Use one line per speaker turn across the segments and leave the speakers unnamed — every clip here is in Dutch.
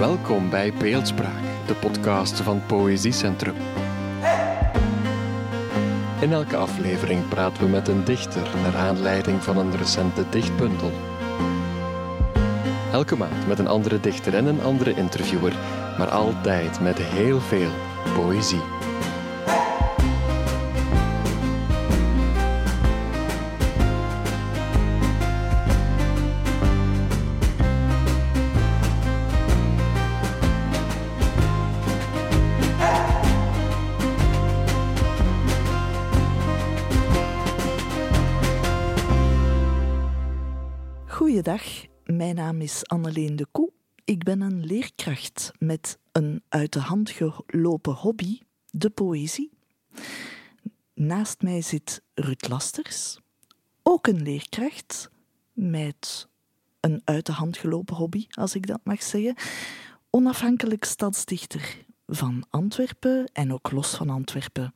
Welkom bij Beeldspraak, de podcast van Poëziecentrum. In elke aflevering praten we met een dichter naar aanleiding van een recente dichtbundel. Elke maand met een andere dichter en een andere interviewer, maar altijd met heel veel poëzie.
Is Anneleen de Koe. Ik ben een leerkracht met een uit de hand gelopen hobby, de poëzie. Naast mij zit Ruud Lasters, ook een leerkracht met een uit de hand gelopen hobby, als ik dat mag zeggen. Onafhankelijk stadsdichter van Antwerpen en ook los van Antwerpen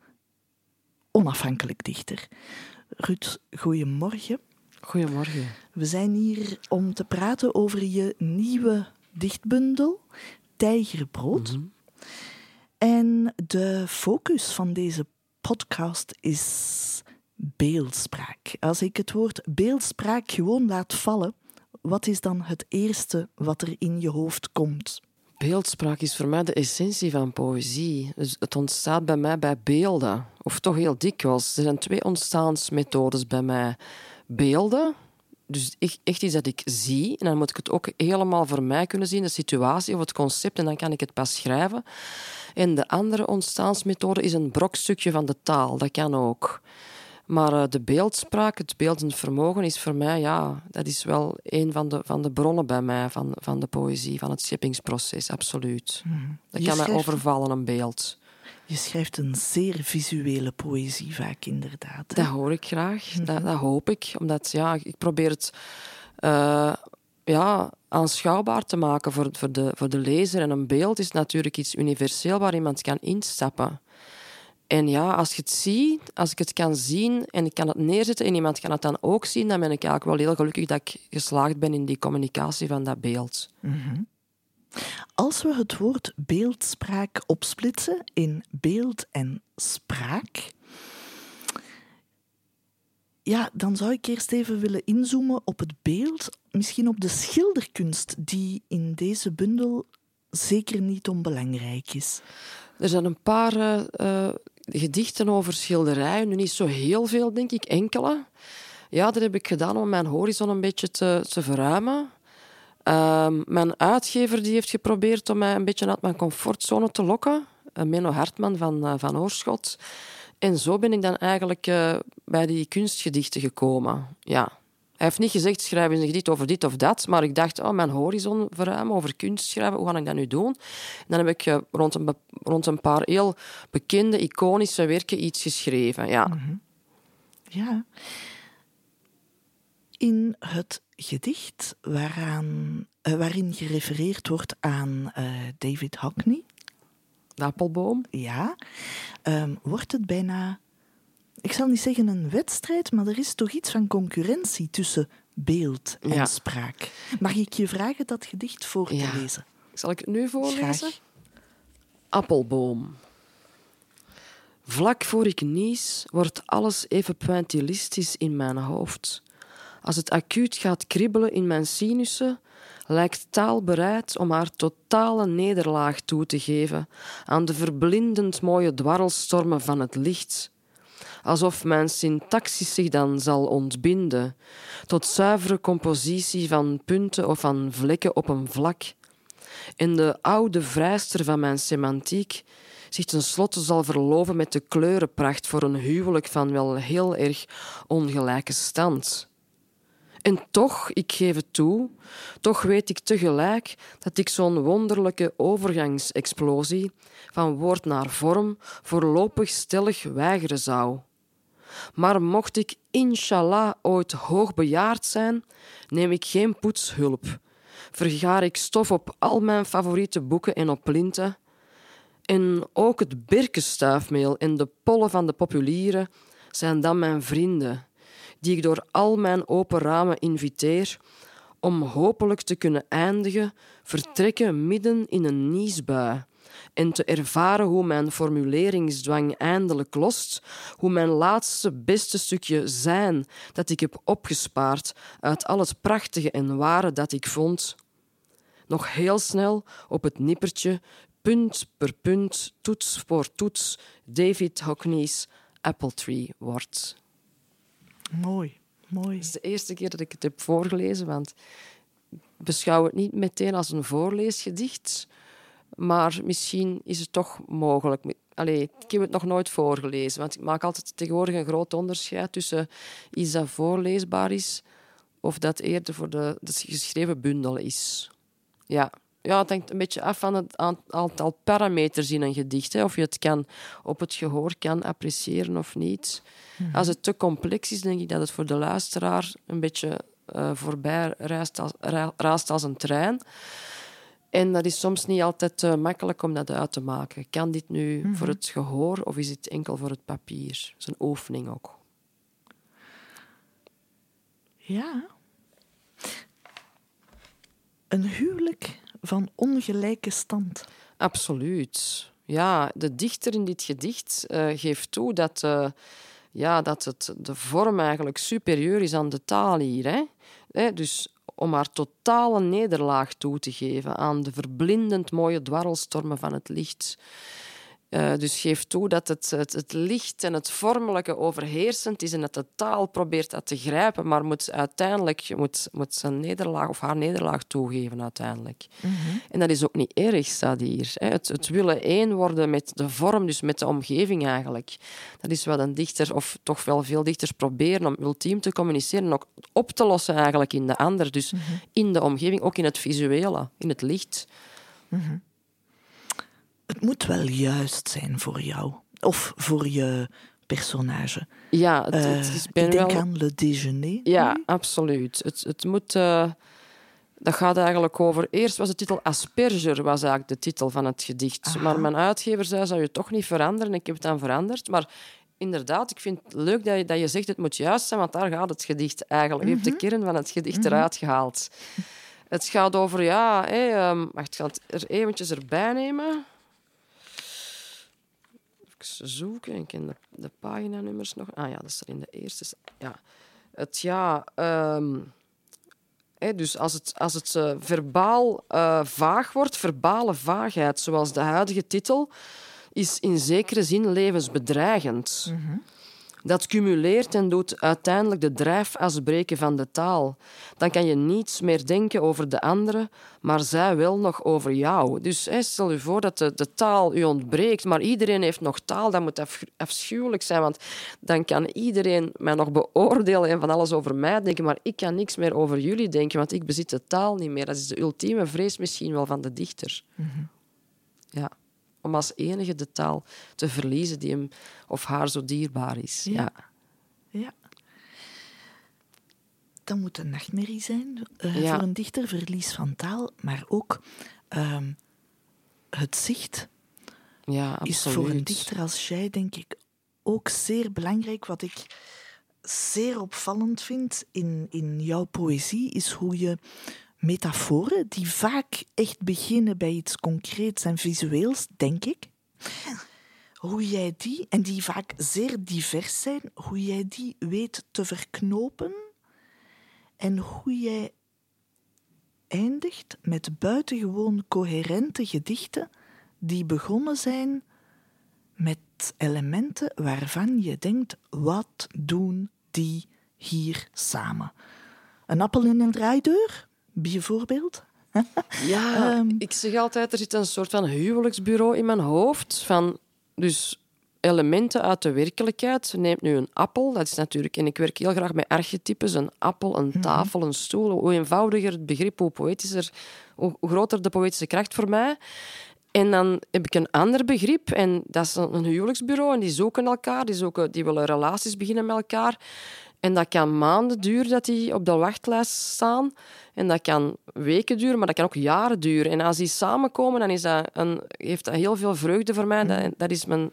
onafhankelijk dichter. Ruud, goedemorgen.
Goedemorgen.
We zijn hier om te praten over je nieuwe dichtbundel, Tijgerbrood.
Mhm.
En de focus van deze podcast is beeldspraak. Als ik het woord beeldspraak gewoon laat vallen, wat is dan het eerste wat er in je hoofd komt?
Beeldspraak is voor mij de essentie van poëzie. Dus het ontstaat bij mij bij beelden. Of toch heel dikwijls. Er zijn twee ontstaansmethodes bij mij. Beelden, dus echt iets dat ik zie. En dan moet ik het ook helemaal voor mij kunnen zien, de situatie of het concept. En dan kan ik het pas schrijven. En de andere ontstaansmethode is een brokstukje van de taal. Dat kan ook. Maar eh, de beeldspraak, het beeldend vermogen, is voor mij, ja, dat is wel een van de, van de bronnen bij mij van, van de poëzie, van het scheppingsproces, absoluut. Dat
Je
kan mij overvallen, een beeld.
Je schrijft een zeer visuele poëzie vaak, inderdaad. hè?
Dat hoor ik graag, dat, dat hoop ik. Omdat ja, ik probeer het eh, ja, aanschouwbaar te maken voor, voor, de, voor de lezer. En een beeld is natuurlijk iets universeel waar iemand kan instappen. En ja, als je het ziet, als ik het kan zien en ik kan het neerzetten en iemand kan het dan ook zien, dan ben ik eigenlijk wel heel gelukkig dat ik geslaagd ben in die communicatie van dat beeld.
Als we het woord beeldspraak opsplitsen in beeld en spraak, ja, dan zou ik eerst even willen inzoomen op het beeld, misschien op de schilderkunst die in deze bundel zeker niet onbelangrijk is.
Er zijn een paar eh, eh, gedichten over schilderijen, nu niet zo heel veel, denk ik, enkele. Ja, dat heb ik gedaan om mijn horizon een beetje te, te verruimen. Ehm, mijn uitgever die heeft geprobeerd om mij een beetje uit mijn comfortzone te lokken. Eh, Menno Hartman van, eh, van Oorschot. En zo ben ik dan eigenlijk eh, bij die kunstgedichten gekomen. Ja. Hij heeft niet gezegd, schrijf eens een gedicht over dit of dat. Maar ik dacht, oh, mijn horizon verruimen, over kunst schrijven, hoe ga ik dat nu doen? En dan heb ik rond, een, rond een paar heel bekende, iconische werken iets geschreven. Ja.
Ja. In het gedicht waaraan, eh, waarin gerefereerd wordt aan eh, David Hockney,
De appelboom.
ja, ehm, wordt het bijna, ik zal niet zeggen een wedstrijd, maar er is toch iets van concurrentie tussen beeld en
Ja.
spraak. Mag ik je vragen dat gedicht voor te
Ja.
lezen?
Zal ik het nu voorlezen?
Graag.
Appelboom. Vlak voor ik nies, wordt alles even pointillistisch in mijn hoofd. Als het acuut gaat kribbelen in mijn sinussen, lijkt taal bereid om haar totale nederlaag toe te geven aan de verblindend mooie dwarrelstormen van het licht. Alsof mijn syntaxis zich dan zal ontbinden tot zuivere compositie van punten of van vlekken op een vlak en de oude vrijster van mijn semantiek zich tenslotte zal verloven met de kleurenpracht voor een huwelijk van wel heel erg ongelijke stand. En toch, ik geef het toe, toch weet ik tegelijk dat ik zo'n wonderlijke overgangsexplosie van woord naar vorm voorlopig stellig weigeren zou. Maar mocht ik inshallah ooit hoogbejaard zijn, neem ik geen poetshulp. Vergaar ik stof op al mijn favoriete boeken en op linten. En ook het birkenstuifmeel en de pollen van de populieren zijn dan mijn vrienden, die ik door al mijn open ramen inviteer om hopelijk te kunnen eindigen, vertrekken midden in een niesbui en te ervaren hoe mijn formuleringsdwang eindelijk lost, hoe mijn laatste beste stukje zijn dat ik heb opgespaard uit al het prachtige en ware dat ik vond, nog heel snel op het nippertje, punt per punt, toets voor toets, David Hockney's Apple Tree wordt.
Mooi, mooi.
Het is de eerste keer dat ik het heb voorgelezen, want beschouw het niet meteen als een voorleesgedicht, maar misschien is het toch mogelijk. Allee, ik heb het nog nooit voorgelezen, want ik maak altijd tegenwoordig een groot onderscheid tussen iets dat voorleesbaar is of dat eerder voor de, de geschreven bundel is. Ja. Ja, het hangt een beetje af van het aantal parameters in een gedicht. Hè. Of je het kan, op het gehoor kan appreciëren of niet. Mhm. Als het te complex is, denk ik dat het voor de luisteraar een beetje uh, voorbij raast als, raast als een trein. En dat is soms niet altijd uh, makkelijk om dat uit te maken. Kan dit nu mhm. voor het gehoor of is het enkel voor het papier? Dat is een oefening ook.
Ja. Een huwelijk van ongelijke stand.
Absoluut. Ja, de dichter in dit gedicht uh, geeft toe dat, uh, ja, dat het, de vorm eigenlijk superieur is aan de taal hier. Hè? Dus om haar totale nederlaag toe te geven aan de verblindend mooie dwarrelstormen van het licht. Uh, dus geef toe dat het, het, het, licht en het vormelijke overheersend is en dat de taal probeert dat te grijpen, maar moet uiteindelijk moet, moet zijn nederlaag of haar nederlaag toegeven uiteindelijk. Mhm. En dat is ook niet erg, staat hier. Hè. Het, het, willen één worden met de vorm, dus met de omgeving eigenlijk. Dat is wat een dichter, of toch wel veel dichters proberen om ultiem te communiceren en ook op te lossen eigenlijk in de ander. Dus mhm. in de omgeving, ook in het visuele, in het licht.
Mm het moet wel juist zijn voor jou. Of voor je personage.
Ja, het, het
is, ben ik denk wel... aan Le Déjeuner.
Ja, absoluut. Het, het moet... Uh, dat gaat eigenlijk over... Eerst was de titel Asperger, was eigenlijk de titel van het gedicht. Maar mijn uitgever zei, zou je toch niet veranderen? Ik heb het dan veranderd. Maar inderdaad, ik vind het leuk dat je, dat je zegt, het moet juist zijn, want daar gaat het gedicht eigenlijk. Je hebt de mhm. kern van het gedicht mm eruit gehaald. Het gaat over, ja... Hé, um, wacht, ik ga het er eventjes erbij nemen zoeken. Ik ken de, de paginanummers nog. Ah ja, dat is er in de eerste. Ja. Het ja. Um, dus als het, als het uh, verbaal uh, vaag wordt, verbale vaagheid, zoals de huidige titel, is in zekere zin levensbedreigend. Mm. Dat cumuleert en doet uiteindelijk de drijfas breken van de taal. Dan kan je niets meer denken over de anderen, maar zij wel nog over jou. Dus stel je voor dat de, de taal u ontbreekt, maar iedereen heeft nog taal. Dat moet afschuwelijk zijn, want dan kan iedereen mij nog beoordelen en van alles over mij denken, maar ik kan niks meer over jullie denken, want ik bezit de taal niet meer. Dat is de ultieme vrees misschien wel van de dichter. Mhm. Ja om als enige de taal te verliezen die hem of haar zo dierbaar is. Ja.
ja. Dat moet een nachtmerrie zijn uh, voor een dichter, verlies van taal, maar ook ehm, het zicht
ja,
is voor een dichter als jij, denk ik, ook zeer belangrijk. Wat ik zeer opvallend vind in, in jouw poëzie, is hoe je metaforen die vaak echt beginnen bij iets concreets en visueels, denk ik. Hoe jij die, en die vaak zeer divers zijn, hoe jij die weet te verknopen en hoe jij eindigt met buitengewoon coherente gedichten die begonnen zijn met elementen waarvan je denkt: wat doen die hier samen? Een appel in een draaideur? Bijvoorbeeld?
ja, ehm, ik zeg altijd, er zit een soort van huwelijksbureau in mijn hoofd. Van, dus elementen uit de werkelijkheid. Neemt nu een appel, dat is natuurlijk, en ik werk heel graag met archetypes, een appel, een mhm. tafel, een stoel. Hoe eenvoudiger het begrip, hoe poëtischer, hoe groter de poëtische kracht voor mij. En dan heb ik een ander begrip, en dat is een huwelijksbureau, en die zoeken elkaar, die, zoeken, die willen relaties beginnen met elkaar. En dat kan maanden duren dat die op de wachtlijst staan. En dat kan weken duren, maar dat kan ook jaren duren. En als die samenkomen, dan is dat een, heeft dat heel veel vreugde voor mij. Dat, dat is mijn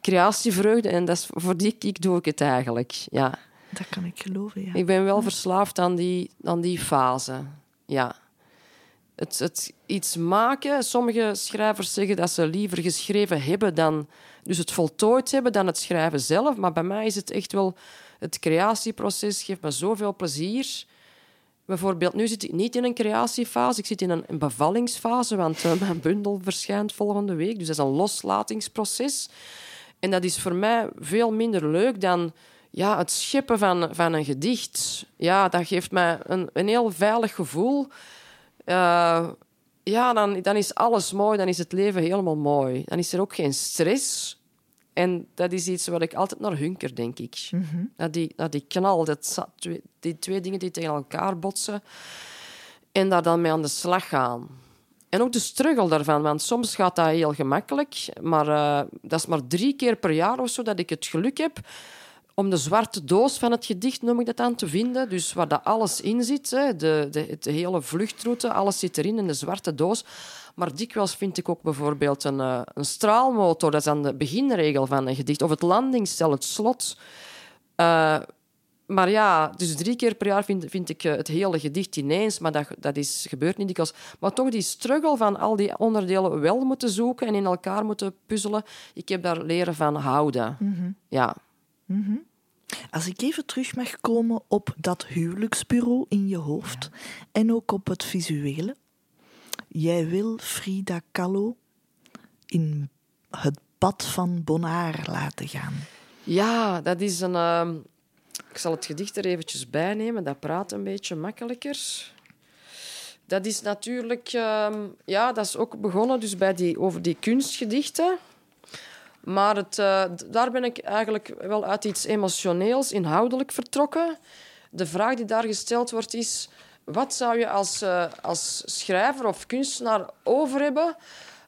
creatievreugde en dat is, voor die kiek doe ik het eigenlijk. Ja.
Dat kan ik geloven, ja.
Ik ben wel verslaafd aan die, aan die fase. Ja. Het, het iets maken. Sommige schrijvers zeggen dat ze liever geschreven hebben dan... Dus het voltooid hebben dan het schrijven zelf. Maar bij mij is het echt wel... Het creatieproces geeft me zoveel plezier. Bijvoorbeeld, nu zit ik niet in een creatiefase, ik zit in een, bevallingsfase, want uh, mijn bundel verschijnt volgende week. Dus dat is een loslatingsproces. En dat is voor mij veel minder leuk dan ja, het scheppen van, van een gedicht. Ja, dat geeft mij een, een heel veilig gevoel. Uh, ja, dan, dan is alles mooi, dan is het leven helemaal mooi. Dan is er ook geen stress. En dat is iets wat ik altijd naar hunker, denk ik. Mm dat, die, dat die knal, dat, die twee dingen die tegen elkaar botsen. En daar dan mee aan de slag gaan. En ook de struggle daarvan, want soms gaat dat heel gemakkelijk. Maar uh, dat is maar drie keer per jaar of zo dat ik het geluk heb om de zwarte doos van het gedicht, noem ik dat aan, te vinden. Dus waar dat alles in zit, hè, de, de, de hele vluchtroute, alles zit erin in de zwarte doos. Maar dikwijls vind ik ook bijvoorbeeld een, uh, een straalmotor, dat is dan de beginregel van een gedicht, of het landingsstel, het slot. Uh, maar ja, dus drie keer per jaar vind, vind ik eh, het hele gedicht ineens, maar dat, dat is, gebeurt niet dikwijls. Maar toch die struggle van al die onderdelen wel moeten zoeken en in elkaar moeten puzzelen, ik heb daar leren van houden. Mhm. Ja.
Mhm. Als ik even terug mag komen op dat huwelijksbureau in je hoofd en ook op het visuele. Jij wil Frida Kahlo in het bad van Bonaar laten gaan.
Ja, dat is een. Ehm, ik zal het gedicht er eventjes bij nemen, dat praat een beetje makkelijker. Dat is natuurlijk, ehm, ja, dat is ook begonnen dus bij die, over die kunstgedichten. Maar het, uh, daar ben ik eigenlijk wel uit iets emotioneels, inhoudelijk vertrokken. De vraag die daar gesteld wordt is: wat zou je als, uh, als schrijver of kunstenaar over hebben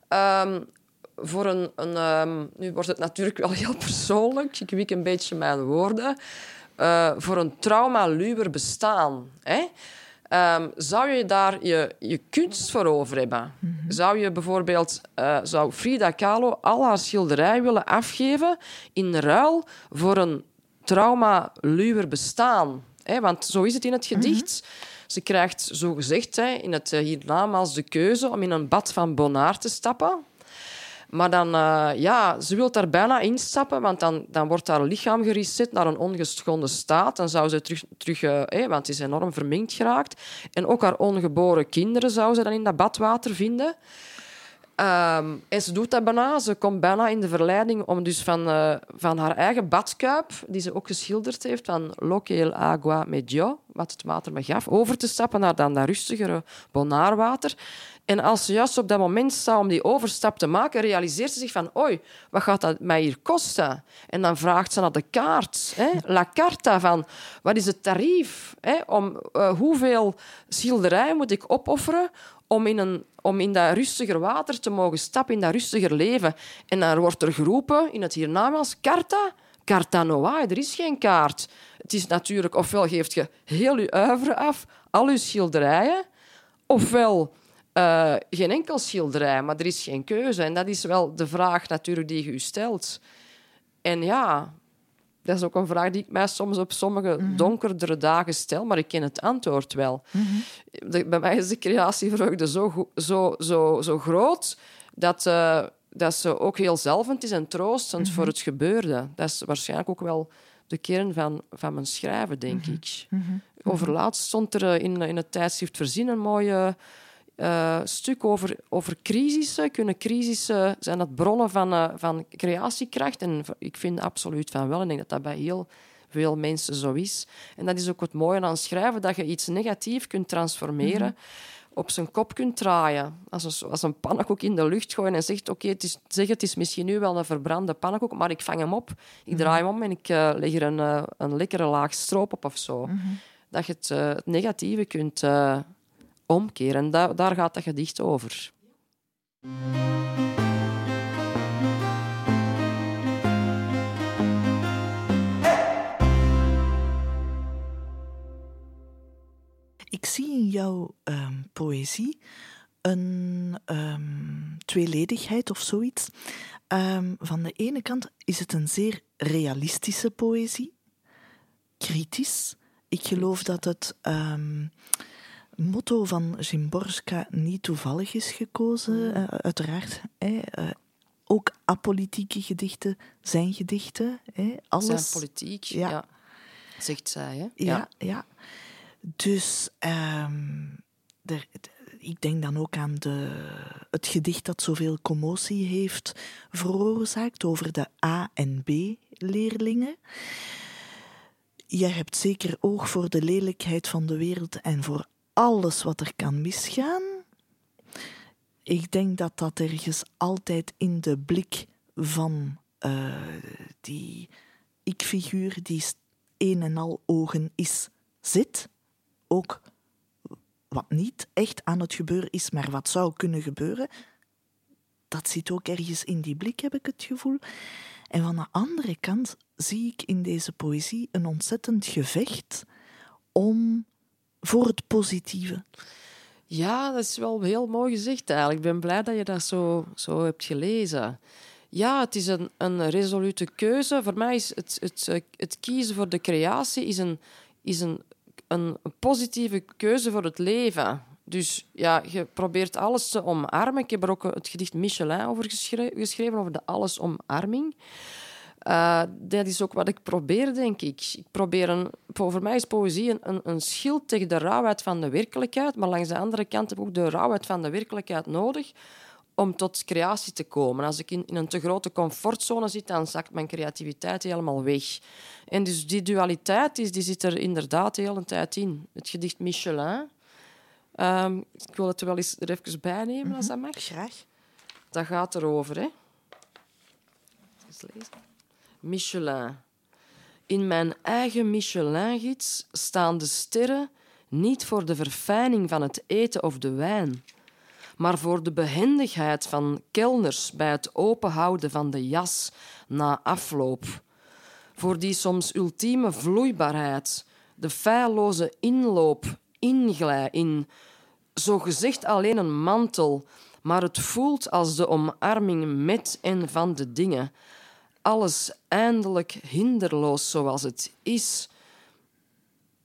um, voor een. een um, nu wordt het natuurlijk wel heel persoonlijk, ik wik een beetje mijn woorden. Uh, voor een trauma-luwer bestaan. Hè? Um, zou je daar je, je kunst voor over hebben? Mm -hmm. Zou je bijvoorbeeld, uh, zou Frida Kahlo al haar schilderij willen afgeven in ruil voor een trauma-luwer bestaan? Hè? Want zo is het in het gedicht. Mm -hmm. Ze krijgt zogezegd hè, in het hiernamaals de keuze om in een bad van Bonaar te stappen. Maar dan, uh, ja, ze wil daar bijna instappen, want dan, dan wordt haar lichaam gereset naar een ongeschonden staat. Dan zou ze terug, terug uh, eh, want is enorm verminkt geraakt. En ook haar ongeboren kinderen zou ze dan in dat badwater vinden. Um, en ze doet dat bijna. Ze komt bijna in de verleiding om dus van, uh, van haar eigen badkuip, die ze ook geschilderd heeft, van Loque el agua me dio, wat het water me gaf, over te stappen naar dan dat rustigere bonaarwater. En als ze juist op dat moment staat om die overstap te maken, realiseert ze zich van oei, wat gaat dat mij hier kosten? En dan vraagt ze naar de kaart, hè, la carta, van wat is het tarief? Hè, om, uh, hoeveel schilderij moet ik opofferen om in, een, om in dat rustiger water te mogen stappen, in dat rustiger leven? En dan wordt er geroepen in het hiernamaals, carta? Carta noa, er is geen kaart. Het is natuurlijk, ofwel geeft je heel je uiveren af, al je schilderijen, ofwel uh, geen enkel schilderij, maar er is geen keuze. En dat is wel de vraag natuurlijk die je stelt. En ja, dat is ook een vraag die ik mij soms op sommige mm donkerdere dagen stel, maar ik ken het antwoord wel. Mhm. bij mij is de creatievreugde zo, zo, zo, zo groot dat, uh, dat ze ook heel zelvend is en troostend voor mhm. het gebeurde. Dat is waarschijnlijk ook wel de kern van, van mijn schrijven, denk mhm. ik. Overlaatst stond er eh, in, in het tijdschrift Verzin een mooie uh, stuk over, over crisissen. Kunnen crisissen, zijn dat bronnen van, uh, van creatiekracht? En ik vind absoluut van wel. En ik denk dat dat bij heel veel mensen zo is. En dat is ook het mooie aan schrijven, dat je iets negatiefs kunt transformeren. Mhm. Op zijn kop kunt draaien. Als een, als een pannenkoek in de lucht gooien en zegt: Oké, het, is, zeg, het is misschien nu wel een verbrande pannenkoek, maar ik vang hem op, ik mhm. draai hem om en ik uh, leg er een, een lekkere laag stroop op of zo. Mhm. Dat je het, het negatieve kunt omkeren. Daar, daar gaat dat gedicht over.
Ik zie in jouw um, poëzie een um, tweeledigheid of zoiets. Um, van de ene kant is het een zeer realistische poëzie, kritisch. Ik geloof dat het motto van Zimborska niet toevallig is gekozen, uh, uiteraard. Hè, uh, ook apolitieke gedichten zijn gedichten. Alles.
Zijn politiek, ja. ja. Zegt zij, hè?
Ja, ja. Dus um, er, ik denk dan ook aan de, het gedicht dat zoveel commotie heeft veroorzaakt over de A- en B-leerlingen. Je hebt zeker oog voor de lelijkheid van de wereld en voor alles wat er kan misgaan. Ik denk dat dat ergens altijd in de blik van uh, die ik-figuur, die een en al ogen is, zit. Ook wat niet echt aan het gebeuren is, maar wat zou kunnen gebeuren, dat zit ook ergens in die blik, heb ik het gevoel. En van de andere kant zie ik in deze poëzie een ontzettend gevecht om voor het positieve.
Ja, dat is wel heel mooi gezegd eigenlijk. Ik ben blij dat je dat zo, zo hebt gelezen. Ja, het is een, een resolute keuze. Voor mij is het, het, het kiezen voor de creatie is een, is een, een positieve keuze voor het leven. Dus ja, je probeert alles te omarmen. Ik heb er ook het gedicht Michelin over geschreven, over de allesomarming. Uh, dat is ook wat ik probeer, denk ik. ik probeer een, voor mij is poëzie een, een schild tegen de rauwheid van de werkelijkheid, maar langs de andere kant heb ik ook de rauwheid van de werkelijkheid nodig om tot creatie te komen. Als ik in, in, een te grote comfortzone zit, dan zakt mijn creativiteit helemaal weg. En dus die dualiteit is, die zit er inderdaad de hele tijd in. Het gedicht Michelin. Um, ik wil het er wel eens er even bij nemen, als dat mag.
Graag.
Dat gaat erover, hè. Eens lezen. Michelin. In mijn eigen Michelin-gids staan de sterren niet voor de verfijning van het eten of de wijn, maar voor de behendigheid van kelners bij het openhouden van de jas na afloop, voor die soms ultieme vloeibaarheid, de feilloze inloop, inglij in, zogezegd alleen een mantel, maar het voelt als de omarming met en van de dingen, alles eindelijk hinderloos zoals het is.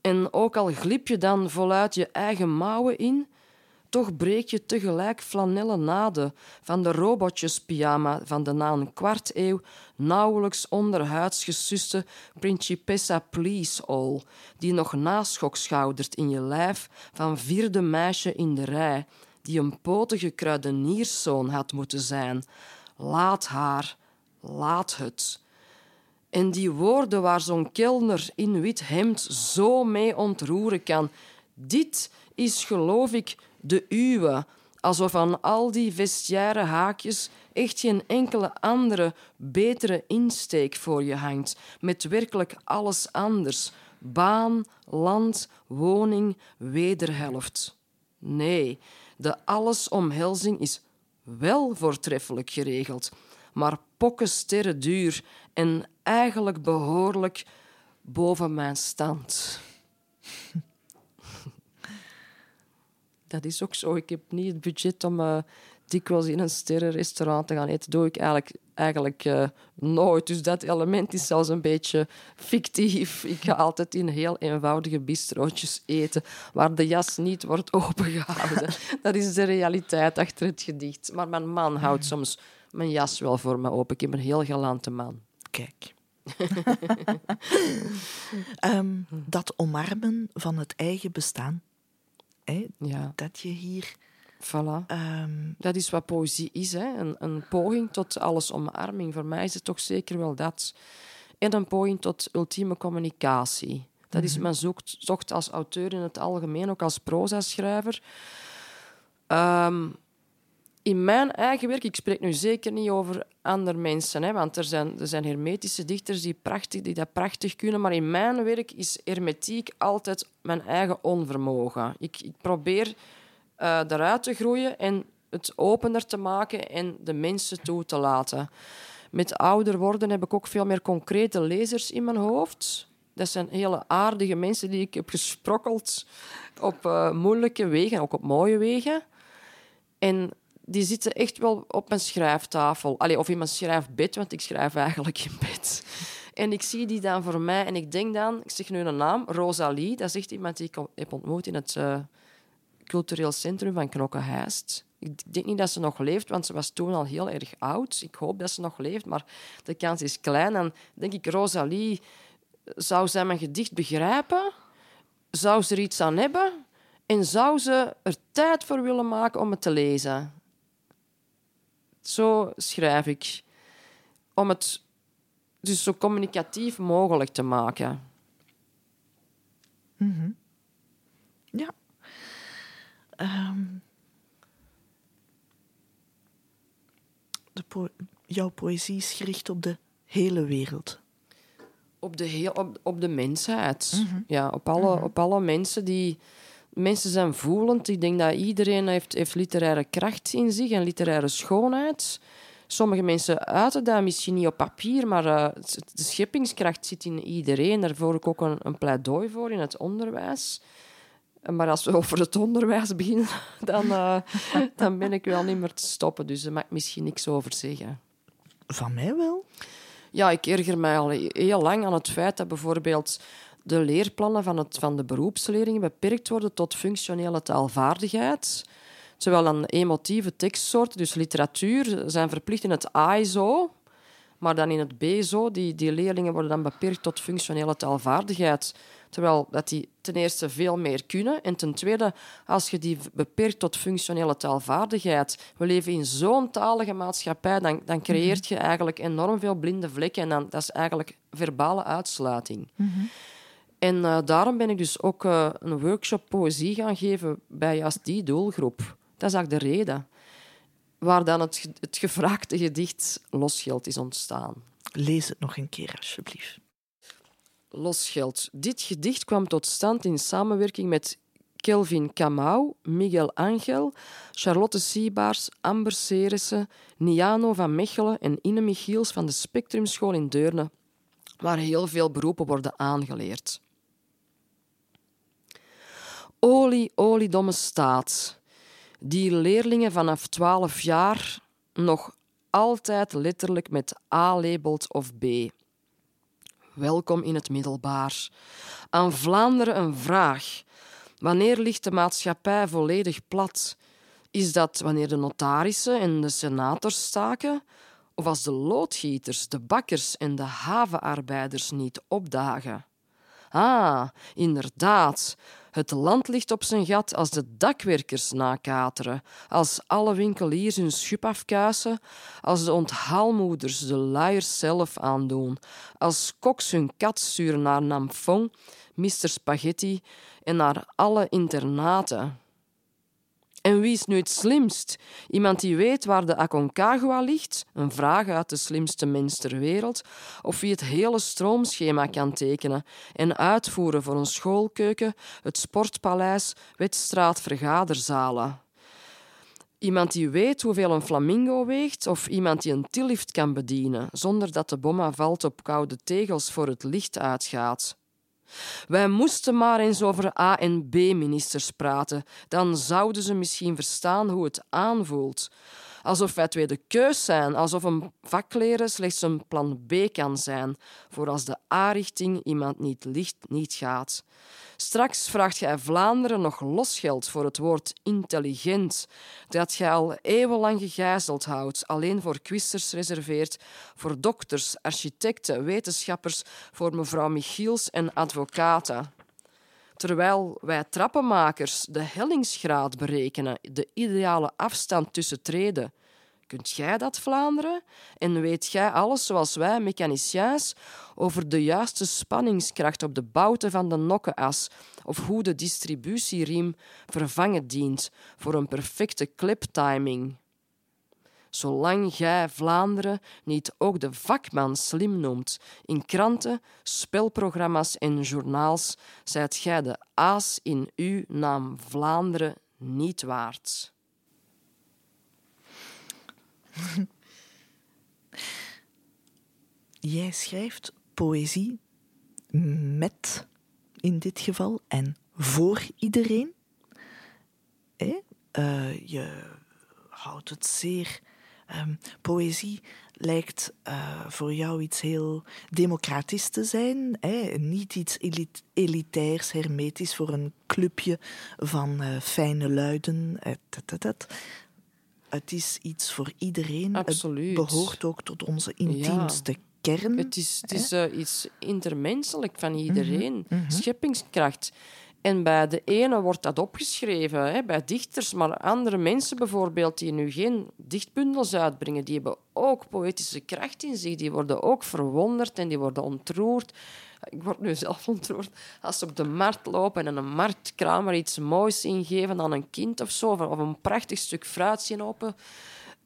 En ook al glip je dan voluit je eigen mouwen in, toch breek je tegelijk flanellen naden van de robotjespyjama van de na een kwart eeuw nauwelijks onderhuids gesuste Principessa Please All, die nog naschok schoudert in je lijf van vierde meisje in de rij, die een potige kruidenierszoon had moeten zijn. Laat haar, laat het. En die woorden waar zo'n kelner in wit hemd zo mee ontroeren kan. Dit is, geloof ik, de uwe. Alsof aan al die vestiaire haakjes echt geen enkele andere, betere insteek voor je hangt. Met werkelijk alles anders. Baan, land, woning, wederhelft. Nee, de allesomhelzing is wel voortreffelijk geregeld maar pokken duur en eigenlijk behoorlijk boven mijn stand. Dat is ook zo. Ik heb niet het budget om uh, dikwijls in een sterrenrestaurant te gaan eten. Dat doe ik eigenlijk, eigenlijk uh, nooit. Dus dat element is zelfs een beetje fictief. Ik ga altijd in heel eenvoudige bistrootjes eten, waar de jas niet wordt opengehouden. dat is de realiteit achter het gedicht. Maar mijn man houdt soms mijn jas wel voor me open. Ik heb een heel galante man.
Kijk. um, dat omarmen van het eigen bestaan. Hè? Ja. Dat je hier...
Voilà. Um, dat is wat poëzie is. Hè? Een, een poging tot alles omarming. Voor mij is het toch zeker wel dat. En een poging tot ultieme communicatie. Dat is mhm. mijn zoektocht als auteur in het algemeen, ook als proza-schrijver. Um, in mijn eigen werk, ik spreek nu zeker niet over andere mensen, hè, want er zijn, er zijn hermetische dichters die, prachtig, die dat prachtig kunnen, maar in mijn werk is hermetiek altijd mijn eigen onvermogen. Ik, ik probeer uh, eruit te groeien en het opener te maken en de mensen toe te laten. Met ouder worden heb ik ook veel meer concrete lezers in mijn hoofd. Dat zijn hele aardige mensen die ik heb gesprokkeld op uh, moeilijke wegen, ook op mooie wegen. En die zitten echt wel op mijn schrijftafel. Allee, of in mijn schrijfbed, want ik schrijf eigenlijk in bed. En ik zie die dan voor mij en ik denk dan, ik zeg nu een naam, Rosalie. Dat is echt iemand die ik heb ontmoet in het, uh, cultureel centrum van Knokke-Heist. Ik denk niet dat ze nog leeft, want ze was toen al heel erg oud. Ik hoop dat ze nog leeft, maar de kans is klein. En denk ik, Rosalie, zou zij mijn gedicht begrijpen? Zou ze er iets aan hebben? En zou ze er tijd voor willen maken om het te lezen? Zo schrijf ik. Om het dus zo communicatief mogelijk te maken.
Mhm. Ja. Ehm, de po jouw poëzie is gericht op de hele wereld.
Op de, heel, op, op de mensheid. Ja, op alle, op alle mensen die... Mensen zijn voelend. Ik denk dat iedereen heeft, heeft literaire kracht in zich en literaire schoonheid. Sommige mensen uiten dat misschien niet op papier, maar uh, de scheppingskracht zit in iedereen. Daar voer ik ook een, een pleidooi voor in het onderwijs. Maar als we over het onderwijs beginnen, dan, uh, dan ben ik wel niet meer te stoppen. Dus daar mag ik misschien niks over zeggen.
Van mij wel?
Ja, ik erger mij al heel lang aan het feit dat bijvoorbeeld de leerplannen van, het, van de beroepsleerlingen beperkt worden tot functionele taalvaardigheid. Terwijl dan emotieve tekstsoorten, dus literatuur, zijn verplicht in het AISO, maar dan in het BSO, die, die leerlingen worden dan beperkt tot functionele taalvaardigheid. Terwijl dat die ten eerste veel meer kunnen. En ten tweede, als je die beperkt tot functionele taalvaardigheid. We leven in zo'n talige maatschappij, dan, dan creëert je eigenlijk enorm veel blinde vlekken. En dan, dat is eigenlijk verbale uitsluiting. En uh, daarom ben ik dus ook uh, een workshop poëzie gaan geven bij juist die doelgroep. Dat is eigenlijk de reden waar dan het, het gevraagde gedicht Losgeld is ontstaan.
Lees het nog een keer, alsjeblieft.
Losgeld. Dit gedicht kwam tot stand in samenwerking met Kelvin Kamau, Miguel Angel, Charlotte Siebaars, Amber Serissen, Niano van Mechelen en Ine Michiels van de Spectrumschool in Deurne, waar heel veel beroepen worden aangeleerd. Olie, oliedomme staat. Die leerlingen vanaf 12 jaar nog altijd letterlijk met A labelt of B. Welkom in het middelbaar. Aan Vlaanderen een vraag. Wanneer ligt de maatschappij volledig plat? Is dat wanneer de notarissen en de senators staken? Of als de loodgieters, de bakkers en de havenarbeiders niet opdagen? Ah, inderdaad. Het land ligt op zijn gat als de dakwerkers nakateren, als alle winkeliers hun schub afkuisen, als de onthaalmoeders de luiers zelf aandoen, als koks hun kat sturen naar Namfong, Mr. Spaghetti en naar alle internaten. En wie is nu het slimst? Iemand die weet waar de Aconcagua ligt? Een vraag uit de slimste mens ter wereld. Of wie het hele stroomschema kan tekenen en uitvoeren voor een schoolkeuken, het sportpaleis, wedstraat, vergaderzalen. Iemand die weet hoeveel een flamingo weegt, of iemand die een tillift kan bedienen zonder dat de bomma valt op koude tegels voor het licht uitgaat. Wij moesten maar eens over A- en B-ministers praten. Dan zouden ze misschien verstaan hoe het aanvoelt. Alsof wij tweede keus zijn, alsof een vakleren slechts een plan B kan zijn, voor als de A-richting iemand niet ligt, niet gaat. Straks vraagt gij Vlaanderen nog losgeld voor het woord intelligent, dat gij al eeuwenlang gegijzeld houdt, alleen voor kwisters reserveert, voor dokters, architecten, wetenschappers, voor mevrouw Michiels en advocaten. Terwijl wij trappenmakers de hellingsgraad berekenen, de ideale afstand tussen treden. Kunt jij dat, Vlaanderen? En weet jij alles zoals wij, mechaniciens, over de juiste spanningskracht op de bouten van de nokkenas of hoe de distributieriem vervangen dient voor een perfecte cliptiming? Zolang gij Vlaanderen niet ook de vakman slim noemt in kranten, spelprogramma's en journaals, zijt gij de aas in uw naam Vlaanderen niet waard.
Jij schrijft poëzie met, in dit geval, en voor iedereen. Uh, je houdt het zeer. Um, poëzie lijkt uh, voor jou iets heel democratisch te zijn. Hè? Niet iets elit elitairs, hermetisch voor een clubje van uh, fijne luiden. Et, Het is iets voor iedereen.
Absoluut.
Het behoort ook tot onze intiemste
ja.
kern.
Het is, het is iets intermenselijk van iedereen. Mm -hmm. Scheppingskracht. En bij de ene wordt dat opgeschreven, hè, bij dichters, maar andere mensen bijvoorbeeld die nu geen dichtbundels uitbrengen, die hebben ook poëtische kracht in zich. Die worden ook verwonderd en die worden ontroerd. Ik word nu zelf ontroerd als ze op de markt lopen en een marktkramer iets moois ingeven aan een kind of zo, of een prachtig stuk fruit zien open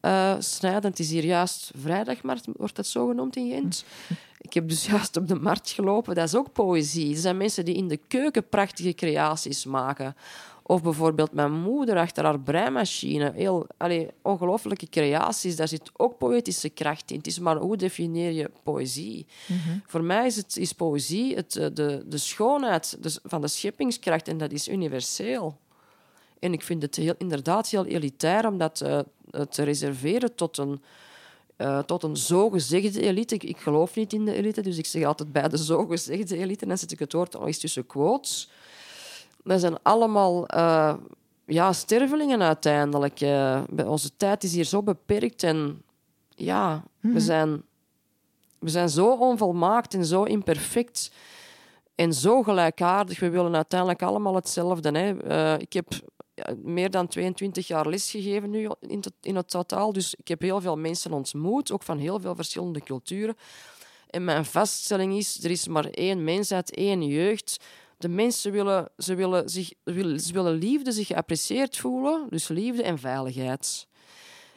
uh, snijden. Het is hier juist vrijdagmarkt, wordt dat zo genoemd in Gent. Ik heb dus juist op de markt gelopen. Dat is ook poëzie. Er zijn mensen die in de keuken prachtige creaties maken. Of bijvoorbeeld mijn moeder achter haar breimachine. Heel allee, ongelooflijke creaties. Daar zit ook poëtische kracht in. Het is maar hoe definieer je poëzie? Mm -hmm. Voor mij is, het, is poëzie het, de, de schoonheid van de scheppingskracht en dat is universeel. En ik vind het heel, inderdaad heel elitair om dat uh, te reserveren tot een, uh, tot een zogezegde elite. Ik, ik, geloof niet in de elite, dus ik zeg altijd bij de zogezegde elite. En dan zet ik het woord al eens tussen quotes. Dat zijn allemaal uh, ja, stervelingen uiteindelijk. onze tijd is hier zo beperkt en ja, we, zijn, we zijn zo onvolmaakt en zo imperfect en zo gelijkaardig. We willen uiteindelijk allemaal hetzelfde. Hè. Uh, ik heb meer dan 22 jaar lesgegeven nu in, to in het totaal. Dus ik heb heel veel mensen ontmoet, ook van heel veel verschillende culturen. En mijn vaststelling is, er is maar één mensheid, één jeugd. De mensen willen, ze willen, zich, ze willen liefde, zich geapprecieerd voelen. Dus liefde en veiligheid.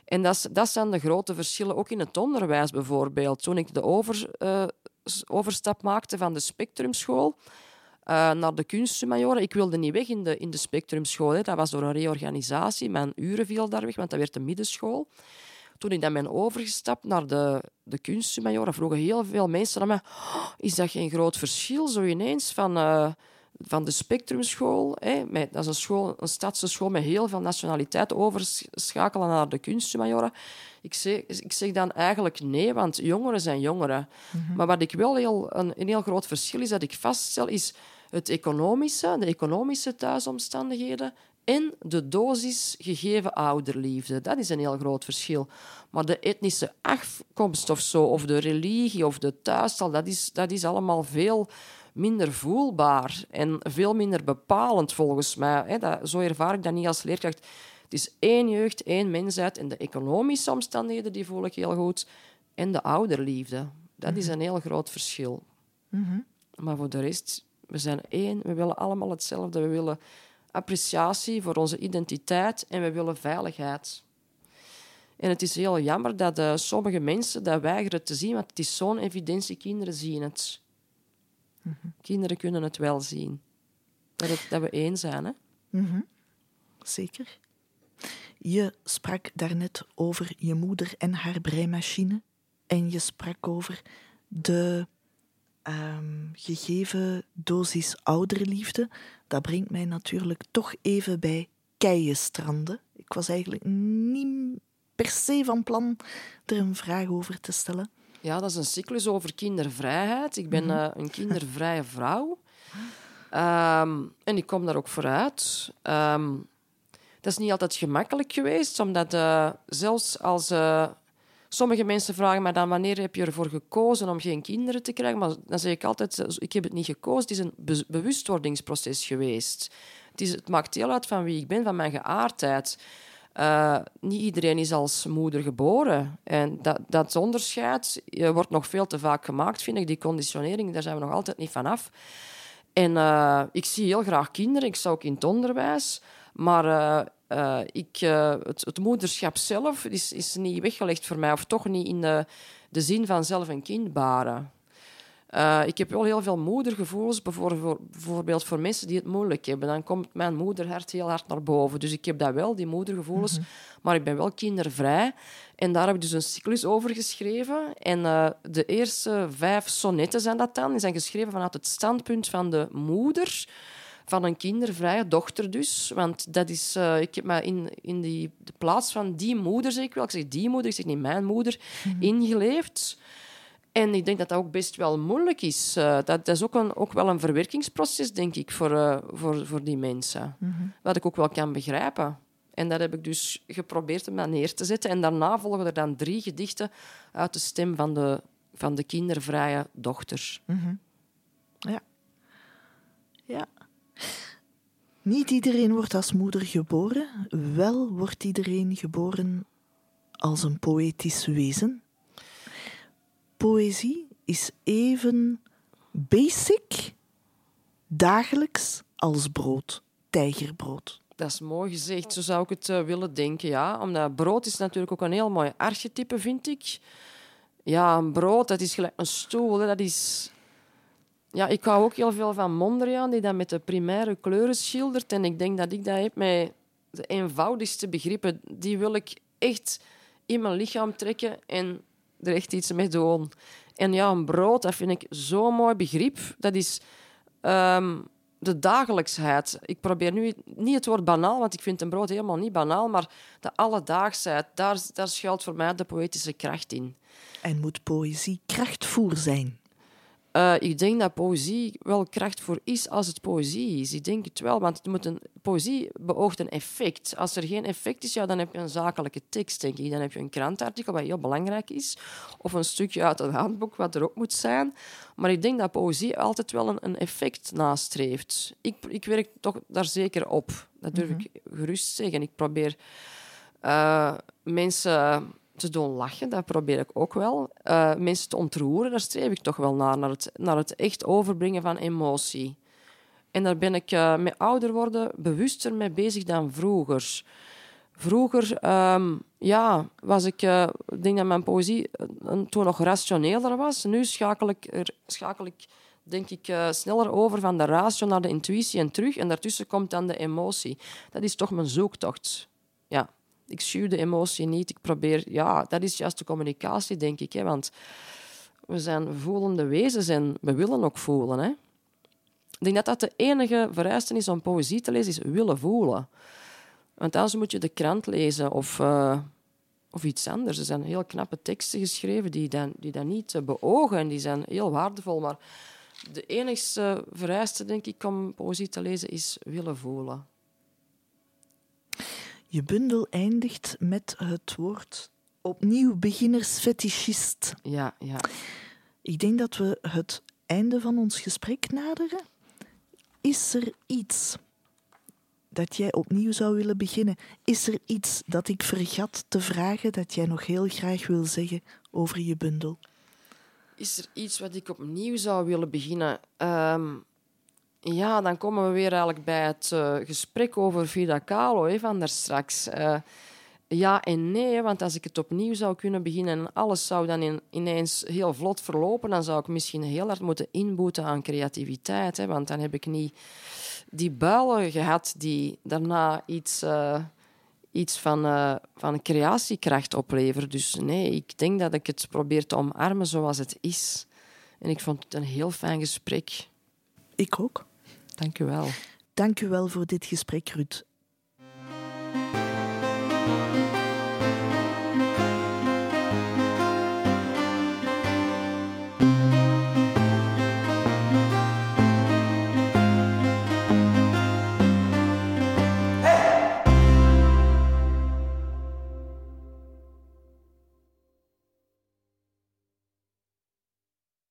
En dat, dat zijn de grote verschillen, ook in het onderwijs bijvoorbeeld. Toen ik de over, uh, overstap maakte van de spectrumschool uh, naar de kunsthumanioren. Ik wilde niet weg in de, in de spectrumschool. Hè. Dat was door een reorganisatie. Mijn uren viel daar weg, want dat werd de middenschool. Toen ik dan ben overgestapt naar de, de kunsthumanioren, vroegen heel veel mensen aan mij... Oh, is dat geen groot verschil, zo ineens, van... Uh, van de Spectrumschool. Hè, met, dat is een, school, een stadse school met heel veel nationaliteit, overschakelen naar de kunsthumanioren. Ik zeg, ik zeg dan eigenlijk nee, want jongeren zijn jongeren. Mm -hmm. Maar wat ik wel heel, een, een heel groot verschil is dat ik vaststel, is het economische, de economische thuisomstandigheden en de dosis gegeven ouderliefde. Dat is een heel groot verschil. Maar de etnische afkomst of zo, of de religie of de thuistal, dat is, dat is allemaal veel minder voelbaar en veel minder bepalend volgens mij. Dat, zo ervaar ik dat niet als leerkracht. Het is één jeugd, één mensheid en de economische omstandigheden die voel ik heel goed. En de ouderliefde. Dat is een heel groot verschil. Mm -hmm. Maar voor de rest, we zijn één. We willen allemaal hetzelfde. We willen appreciatie voor onze identiteit en we willen veiligheid. En het is heel jammer dat uh, sommige mensen dat weigeren te zien, want het is zo'n evidentie. Kinderen zien het. Mm -hmm. Kinderen kunnen het wel zien. Dat, het, dat we één zijn. Hè?
Mm -hmm. Zeker. Je sprak daarnet over je moeder en haar breimachine. En je sprak over de um, gegeven dosis ouderliefde. Dat brengt mij natuurlijk toch even bij keienstranden. Ik was eigenlijk niet per se van plan er een vraag over te stellen.
Ja, dat is een cyclus over kindervrijheid. Ik ben mm -hmm. uh, een kindervrije vrouw. Um, en ik kom daar ook vooruit. Um, dat is niet altijd gemakkelijk geweest, omdat uh, zelfs als uh, sommige mensen vragen me dan wanneer heb je ervoor gekozen om geen kinderen te krijgen, maar dan zeg ik altijd, ik heb het niet gekozen, het is een be bewustwordingsproces geweest. Het, is, het maakt deel uit van wie ik ben, van mijn geaardheid. Uh, niet iedereen is als moeder geboren. En dat, dat onderscheid wordt nog veel te vaak gemaakt, vind ik. Die conditionering, daar zijn we nog altijd niet vanaf. En uh, ik zie heel graag kinderen, ik sta ook in het onderwijs. Maar uh, uh, ik, het, het, moederschap zelf is, is niet weggelegd voor mij, of toch niet in de, de zin van zelf een kind baren. Uh, ik heb wel heel veel moedergevoelens, bijvoorbeeld voor mensen die het moeilijk hebben. Dan komt mijn moederhart heel hard naar boven. Dus ik heb dat wel, die moedergevoelens, mm -hmm. maar ik ben wel kindervrij. En daar heb ik dus een cyclus over geschreven. En uh, de eerste vijf sonnetten zijn dat dan. Die zijn geschreven vanuit het standpunt van de moeder. Van een kindervrije dochter dus. Want dat is, uh, ik heb me in, in die, de plaats van die moeder, zeg ik wel, ik zeg die moeder, ik zeg niet mijn moeder, mhm. ingeleefd. En ik denk dat dat ook best wel moeilijk is. Uh, dat, dat, is ook, een, ook wel een verwerkingsproces, denk ik, voor, uh, voor, voor die mensen. Mm Wat ik ook wel kan begrijpen. En dat heb ik dus geprobeerd om neer te zetten. En daarna volgen er dan drie gedichten uit de stem van de, van de kindervrije dochter.
Mm Ja. Ja. Niet iedereen wordt als moeder geboren. Wel wordt iedereen geboren als een poëtisch wezen. Poëzie is even basic, dagelijks als brood, tijgerbrood.
Dat is mooi gezegd, zo zou ik het uh, willen denken. Ja. Omdat brood is natuurlijk ook een heel mooi archetype, vind ik. Ja, een brood, dat is gelijk een stoel. Dat is... Ja, ik hou ook heel veel van Mondriaan, die dat met de primaire kleuren schildert. En ik denk dat ik dat heb met de eenvoudigste begrippen. Die wil ik echt in mijn lichaam trekken en er echt iets mee doen. En ja, een brood, dat vind ik zo'n mooi begrip. Dat is... Um, de dagelijksheid. Ik probeer nu niet het woord banaal, want ik vind een brood helemaal niet banaal, maar de alledaagsheid, daar, daar schuilt voor mij de poëtische kracht in.
En moet poëzie krachtvoer zijn?
Uh, ik denk dat poëzie wel krachtvoer is als het poëzie is. Ik denk het wel, want het moet een, poëzie beoogt een effect. Als er geen effect is, ja, dan heb je een zakelijke tekst, denk ik. Dan heb je een krantartikel wat heel belangrijk is, of een stukje uit het handboek wat erop moet zijn. Maar ik denk dat poëzie altijd wel een, een effect nastreeft. Ik, ik werk toch daar zeker op. Dat durf mm -hmm. ik gerust zeggen. Ik probeer uh, mensen te doen lachen, dat probeer ik ook wel. Uh, mensen te ontroeren, daar streef ik toch wel naar. Naar het, naar het echt overbrengen van emotie. En daar ben ik uh, met ouder worden bewuster mee bezig dan vroeger. Vroeger um, ja, was ik, uh, ik denk dat mijn poëzie toen nog rationeler was. Nu schakel ik, er, schakel ik denk ik, sneller over van de ratio naar de intuïtie en terug. En daartussen komt dan de emotie. Dat is toch mijn zoektocht. Ja ik schuw de emotie niet. Ik probeer, ja, dat is juist de communicatie, denk ik. Hè, want we zijn voelende wezens en we willen ook voelen. Hè. Ik denk dat dat de enige vereiste is om poëzie te lezen, is willen voelen. Want anders moet je de krant lezen of, uh, of iets anders. Er zijn heel knappe teksten geschreven die dat, die dat niet beogen en die zijn heel waardevol. Maar de enigste vereiste, denk ik, om poëzie te lezen, is willen voelen.
Je bundel eindigt met het woord opnieuw beginnersfetischist.
Ja, ja.
Ik denk dat we het einde van ons gesprek naderen. Is er iets dat jij opnieuw zou willen beginnen? Is er iets dat ik vergat te vragen dat jij nog heel graag wil zeggen over je bundel?
Is er iets wat ik opnieuw zou willen beginnen? Um, ja, dan komen we weer eigenlijk bij het uh, gesprek over Vida Kahlo van daar straks. Uh, ja en nee, want als ik het opnieuw zou kunnen beginnen en alles zou dan in, ineens heel vlot verlopen, dan zou ik misschien heel hard moeten inboeten aan creativiteit. Hè, want dan heb ik niet die builen gehad die daarna iets, uh, iets van, van creatiekracht opleveren. Dus nee, ik denk dat ik het probeer te omarmen zoals het is. En ik vond het een heel fijn gesprek.
Ik ook.
Dank u wel.
Dank u wel voor dit gesprek, Ruud.